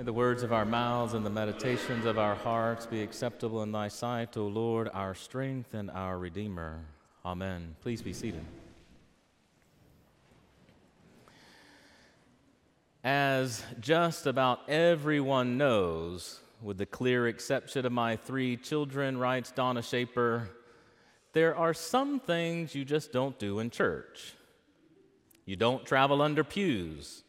May the words of our mouths and the meditations of our hearts be acceptable in thy sight, O Lord, our strength and our Redeemer. Amen. Please be seated. As just about everyone knows, with the clear exception of my three children, writes Donna Schaper, there are some things you just don't do in church. You don't travel under pews,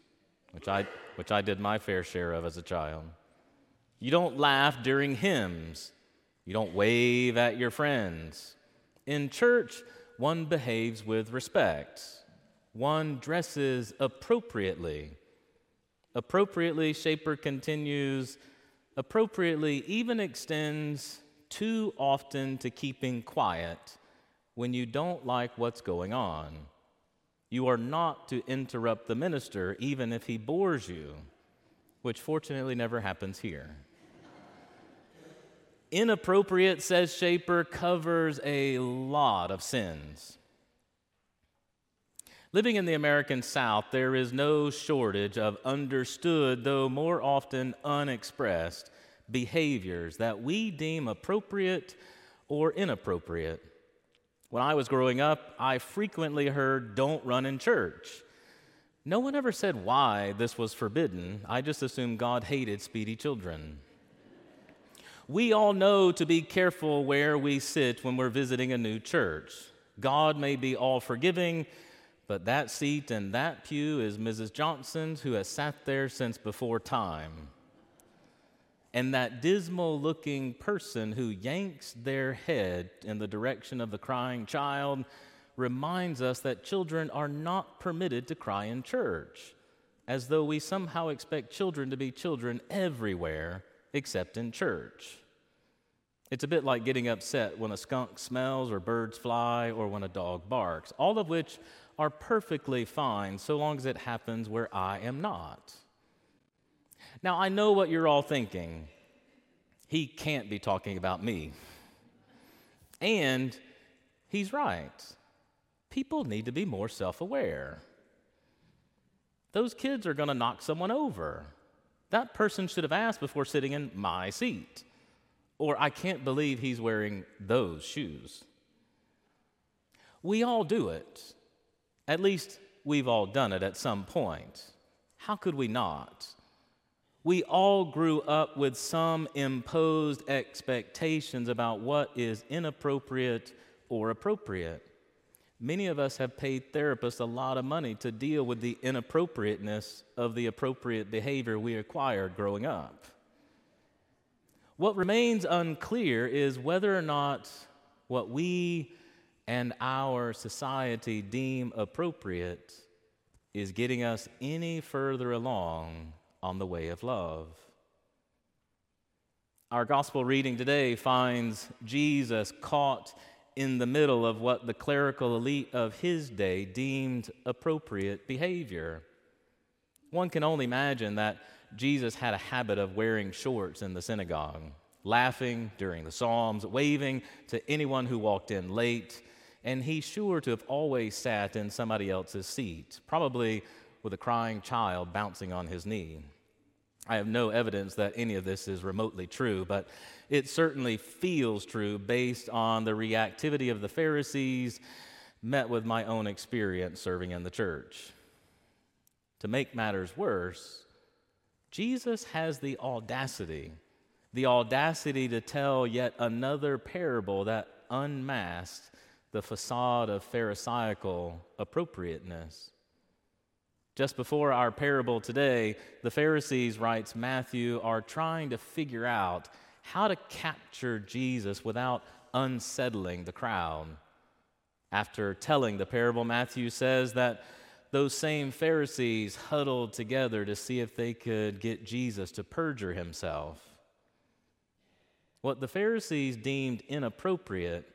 which I, which I did my fair share of as a child. You don't laugh during hymns. You don't wave at your friends. In church, one behaves with respect. One dresses appropriately. Appropriately, Schaper continues, appropriately even extends too often to keeping quiet when you don't like what's going on. You are not to interrupt the minister, even if he bores you, which fortunately never happens here. Inappropriate, says Schaper, covers a lot of sins. Living in the American South, there is no shortage of understood, though more often unexpressed, behaviors that we deem appropriate or inappropriate. When I was growing up, I frequently heard, don't run in church. No one ever said why this was forbidden. I just assumed God hated speedy children. We all know to be careful where we sit when we're visiting a new church. God may be all forgiving, but that seat and that pew is Mrs. Johnson's, who has sat there since before time and that dismal looking person who yanks their head in the direction of the crying child reminds us that children are not permitted to cry in church, as though we somehow expect children to be children everywhere except in church. It's a bit like getting upset when a skunk smells or birds fly or when a dog barks, all of which are perfectly fine so long as it happens where I am not. Now, I know what you're all thinking. He can't be talking about me. And he's right. People need to be more self aware. Those kids are going to knock someone over. That person should have asked before sitting in my seat. Or I can't believe he's wearing those shoes. We all do it. At least we've all done it at some point. How could we not? We all grew up with some imposed expectations about what is inappropriate or appropriate. Many of us have paid therapists a lot of money to deal with the inappropriateness of the appropriate behavior we acquired growing up. What remains unclear is whether or not what we and our society deem appropriate is getting us any further along on the way of love. Our gospel reading today finds Jesus caught in the middle of what the clerical elite of his day deemed appropriate behavior. One can only imagine that Jesus had a habit of wearing shorts in the synagogue, laughing during the Psalms, waving to anyone who walked in late, and he's sure to have always sat in somebody else's seat, probably with a crying child bouncing on his knee. I have no evidence that any of this is remotely true, but it certainly feels true based on the reactivity of the Pharisees met with my own experience serving in the church. To make matters worse, Jesus has the audacity, the audacity to tell yet another parable that unmasked the facade of Pharisaical appropriateness. Just before our parable today, the Pharisees, writes Matthew, are trying to figure out how to capture Jesus without unsettling the crowd. After telling the parable, Matthew says that those same Pharisees huddled together to see if they could get Jesus to perjure himself. What the Pharisees deemed inappropriate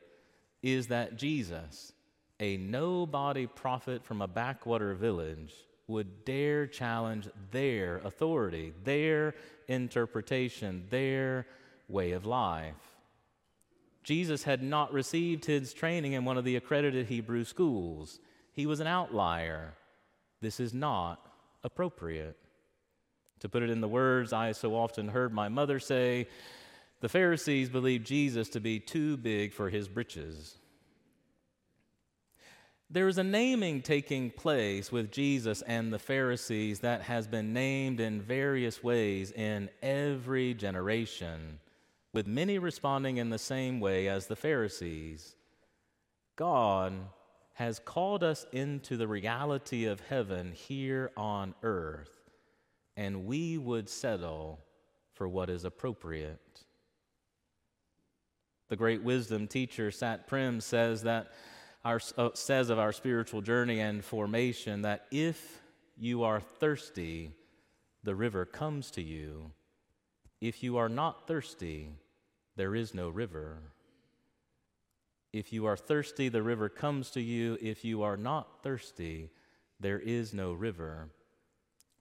is that Jesus, a nobody prophet from a backwater village, would dare challenge their authority, their interpretation, their way of life. Jesus had not received his training in one of the accredited Hebrew schools. He was an outlier. This is not appropriate. To put it in the words I so often heard my mother say, the Pharisees believed Jesus to be too big for his britches. There is a naming taking place with Jesus and the Pharisees that has been named in various ways in every generation, with many responding in the same way as the Pharisees. God has called us into the reality of heaven here on earth, and we would settle for what is appropriate. The great wisdom teacher Satprem says that our, uh, says of our spiritual journey and formation that if you are thirsty, the river comes to you. If you are not thirsty, there is no river. If you are thirsty, the river comes to you. If you are not thirsty, there is no river.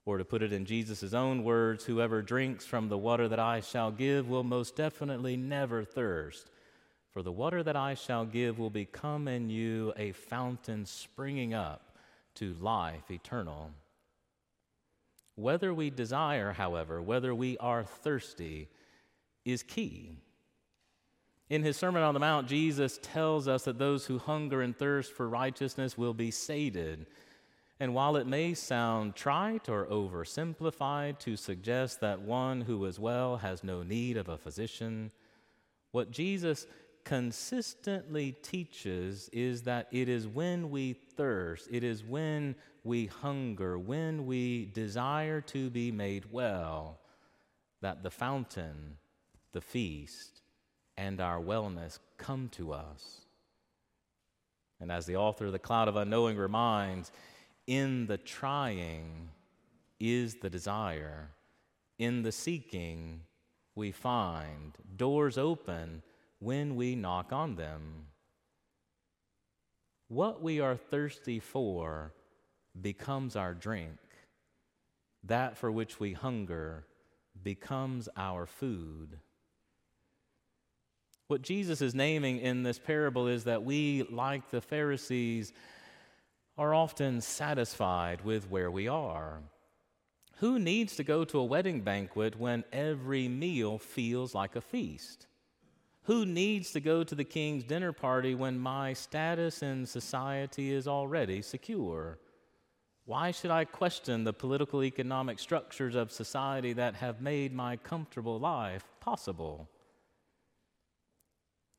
Or to put it in Jesus' own words, whoever drinks from the water that I shall give will most definitely never thirst. For the water that I shall give will become in you a fountain springing up to life eternal. Whether we desire, however, whether we are thirsty, is key. In his Sermon on the Mount, Jesus tells us that those who hunger and thirst for righteousness will be sated. And while it may sound trite or oversimplified to suggest that one who is well has no need of a physician, what Jesus consistently teaches is that it is when we thirst, it is when we hunger, when we desire to be made well, that the fountain, the feast, and our wellness come to us. And as the author of The Cloud of Unknowing reminds, in the trying is the desire, in the seeking we find doors open when we knock on them. What we are thirsty for becomes our drink. That for which we hunger becomes our food. What Jesus is naming in this parable is that we, like the Pharisees, are often satisfied with where we are. Who needs to go to a wedding banquet when every meal feels like a feast? Who needs to go to the king's dinner party when my status in society is already secure? Why should I question the political economic structures of society that have made my comfortable life possible?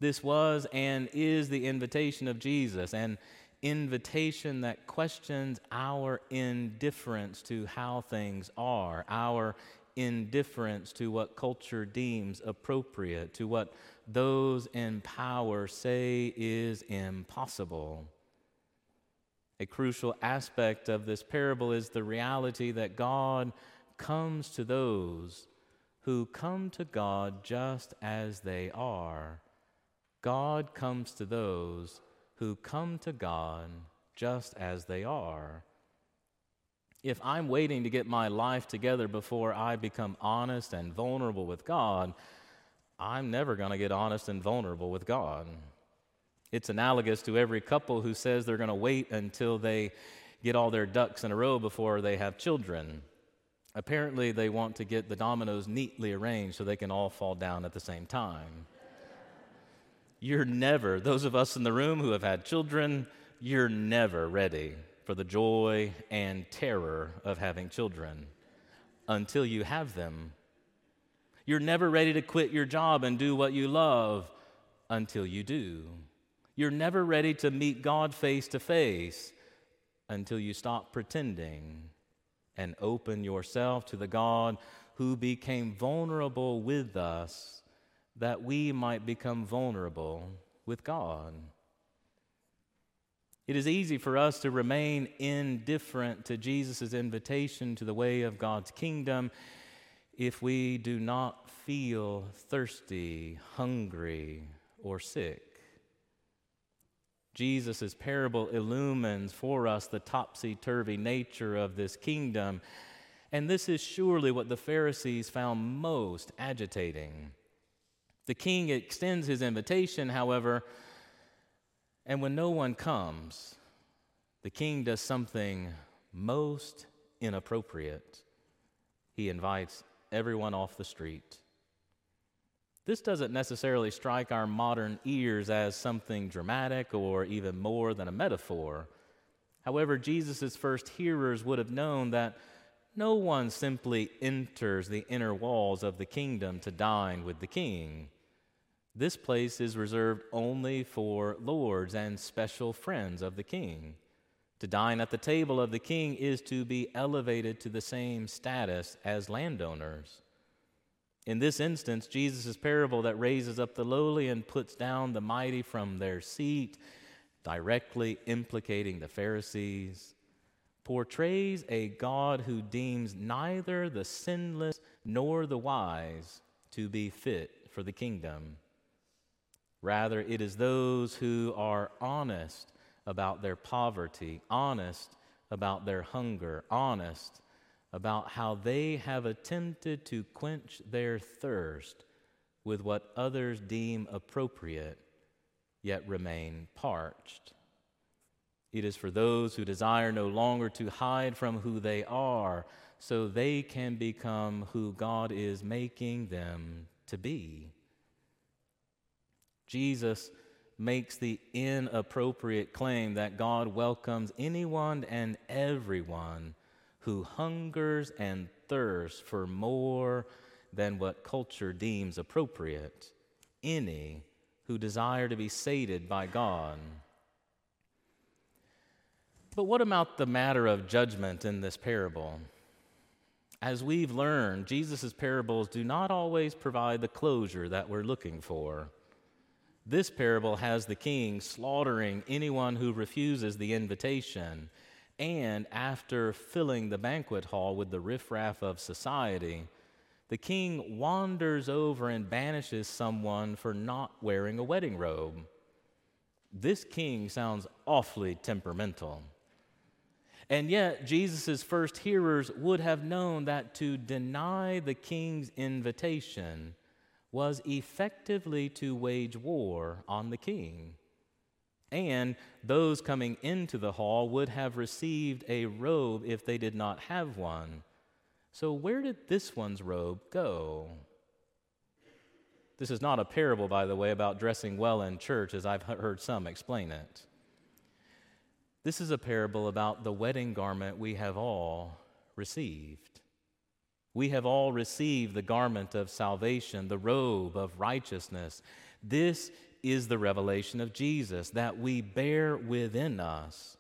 This was and is the invitation of Jesus, an invitation that questions our indifference to how things are, our indifference to what culture deems appropriate, to what those in power say is impossible. A crucial aspect of this parable is the reality that God comes to those who come to God just as they are. God comes to those who come to God just as they are if I'm waiting to get my life together before I become honest and vulnerable with God, I'm never going to get honest and vulnerable with God. It's analogous to every couple who says they're going to wait until they get all their ducks in a row before they have children. Apparently, they want to get the dominoes neatly arranged so they can all fall down at the same time. You're never, those of us in the room who have had children, you're never ready for the joy and terror of having children until you have them. You're never ready to quit your job and do what you love until you do. You're never ready to meet God face to face until you stop pretending and open yourself to the God who became vulnerable with us that we might become vulnerable with God. It is easy for us to remain indifferent to Jesus' invitation to the way of God's kingdom if we do not feel thirsty, hungry, or sick. Jesus' parable illumines for us the topsy turvy nature of this kingdom, and this is surely what the Pharisees found most agitating. The king extends his invitation, however, and when no one comes, the king does something most inappropriate. he invites everyone off the street. This doesn't necessarily strike our modern ears as something dramatic or even more than a metaphor. However, Jesus' first hearers would have known that no one simply enters the inner walls of the kingdom to dine with the king. This place is reserved only for lords and special friends of the king. To dine at the table of the king is to be elevated to the same status as landowners. In this instance, Jesus' parable that raises up the lowly and puts down the mighty from their seat directly implicating the Pharisees, portrays a God who deems neither the sinless nor the wise to be fit for the kingdom. Rather, it is those who are honest about their poverty, honest about their hunger, honest about how they have attempted to quench their thirst with what others deem appropriate yet remain parched. It is for those who desire no longer to hide from who they are, so they can become who God is making them to be. Jesus makes the inappropriate claim that God welcomes anyone and everyone who hungers and thirsts for more than what culture deems appropriate. Any who desire to be sated by God. But what about the matter of judgment in this parable? As we've learned, Jesus' parables do not always provide the closure that we're looking for. This parable has the king slaughtering anyone who refuses the invitation, and after filling the banquet hall with the riffraff of society, the king wanders over and banishes someone for not wearing a wedding robe. This king sounds awfully temperamental. And yet, Jesus' first hearers would have known that to deny the king's invitation was effectively to wage war on the king. And those coming into the hall would have received a robe if they did not have one. So, where did this one's robe go? This is not a parable, by the way, about dressing well in church, as I've heard some explain it. This is a parable about the wedding garment we have all received. We have all received the garment of salvation, the robe of righteousness. This is the revelation of Jesus that we bear within us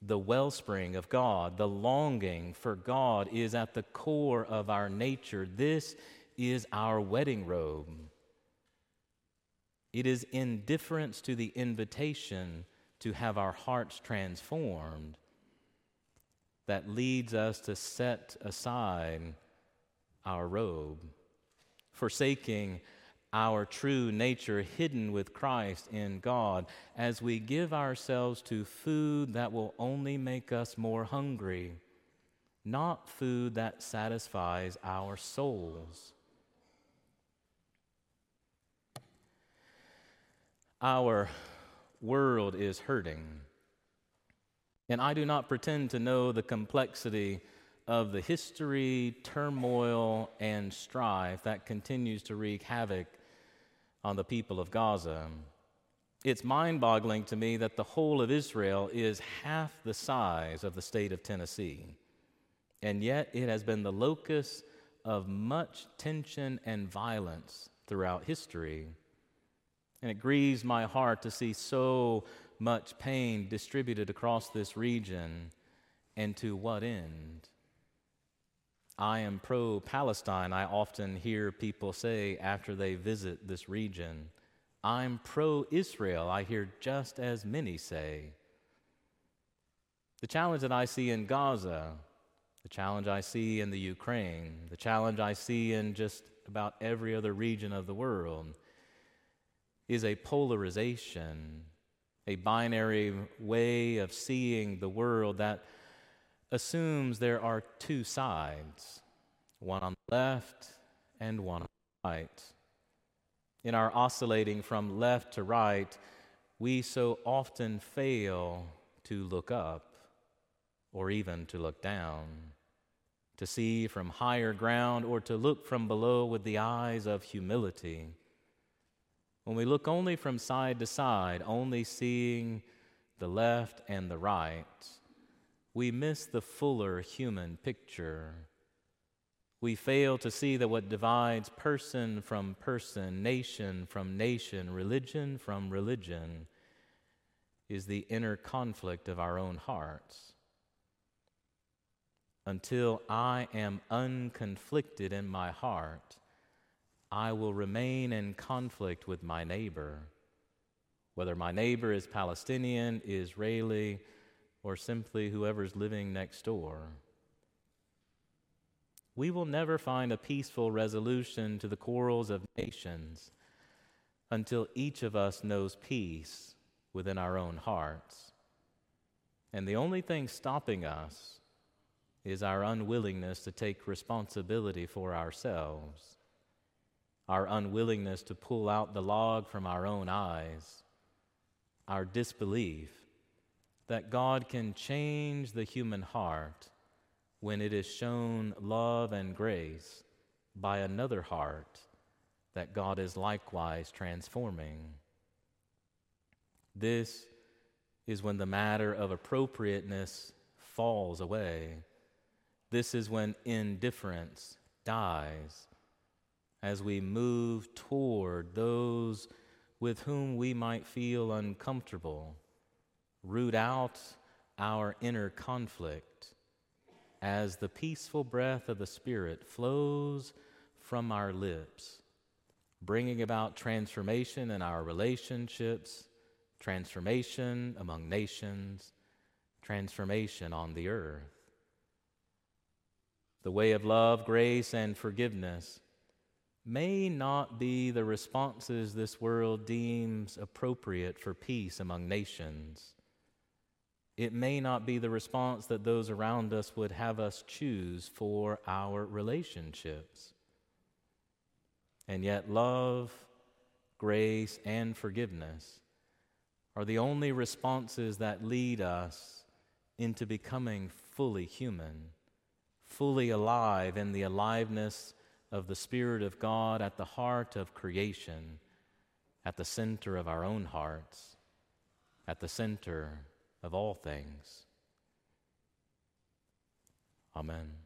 the wellspring of God, the longing for God is at the core of our nature. This is our wedding robe. It is indifference to the invitation to have our hearts transformed that leads us to set aside our robe, forsaking our true nature hidden with Christ in God as we give ourselves to food that will only make us more hungry, not food that satisfies our souls. Our world is hurting. And I do not pretend to know the complexity of the history, turmoil, and strife that continues to wreak havoc on the people of Gaza. It's mind boggling to me that the whole of Israel is half the size of the state of Tennessee, and yet it has been the locus of much tension and violence throughout history. And it grieves my heart to see so much pain distributed across this region, and to what end? I am pro Palestine, I often hear people say after they visit this region. I'm pro Israel, I hear just as many say. The challenge that I see in Gaza, the challenge I see in the Ukraine, the challenge I see in just about every other region of the world is a polarization, a binary way of seeing the world that assumes there are two sides, one on the left and one on the right. In our oscillating from left to right, we so often fail to look up or even to look down. to see from higher ground or to look from below with the eyes of humility. When we look only from side to side, only seeing the left and the right, we miss the fuller human picture. We fail to see that what divides person from person, nation from nation, religion from religion, is the inner conflict of our own hearts. Until I am unconflicted in my heart, I will remain in conflict with my neighbor, whether my neighbor is Palestinian, Israeli, or simply whoever's living next door. We will never find a peaceful resolution to the quarrels of nations until each of us knows peace within our own hearts. And the only thing stopping us is our unwillingness to take responsibility for ourselves, our unwillingness to pull out the log from our own eyes, our disbelief that God can change the human heart when it is shown love and grace by another heart that God is likewise transforming. This is when the matter of appropriateness falls away this is when indifference dies as we move toward those with whom we might feel uncomfortable, root out our inner conflict as the peaceful breath of the Spirit flows from our lips, bringing about transformation in our relationships, transformation among nations, transformation on the earth the way of love, grace, and forgiveness, may not be the responses this world deems appropriate for peace among nations. It may not be the response that those around us would have us choose for our relationships. And yet, love, grace, and forgiveness are the only responses that lead us into becoming fully human fully alive in the aliveness of the Spirit of God at the heart of creation, at the center of our own hearts, at the center of all things. Amen.